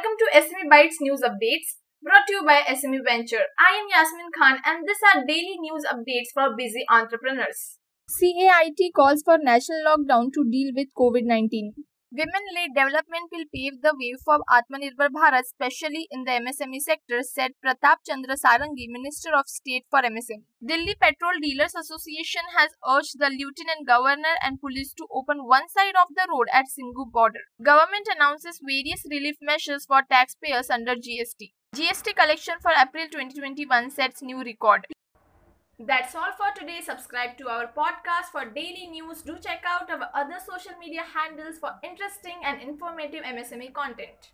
SME Bytes News Updates brought to you by SME Venture. I am Yasmin Khan and these are daily news updates for busy entrepreneurs. CAIT calls for national lockdown to deal with COVID 19. Women-led development will pave the way for Atmanirbhar Bharat, especially in the MSME sector, said Pratap Chandra Sarangi, Minister of State for MSME. Delhi Petrol Dealers Association has urged the Lieutenant Governor and police to open one side of the road at Singhu border. Government announces various relief measures for taxpayers under GST. GST collection for April 2021 sets new record. That's all for today. Subscribe to our podcast for daily news. Do check out our other social media handles for interesting and informative MSME content.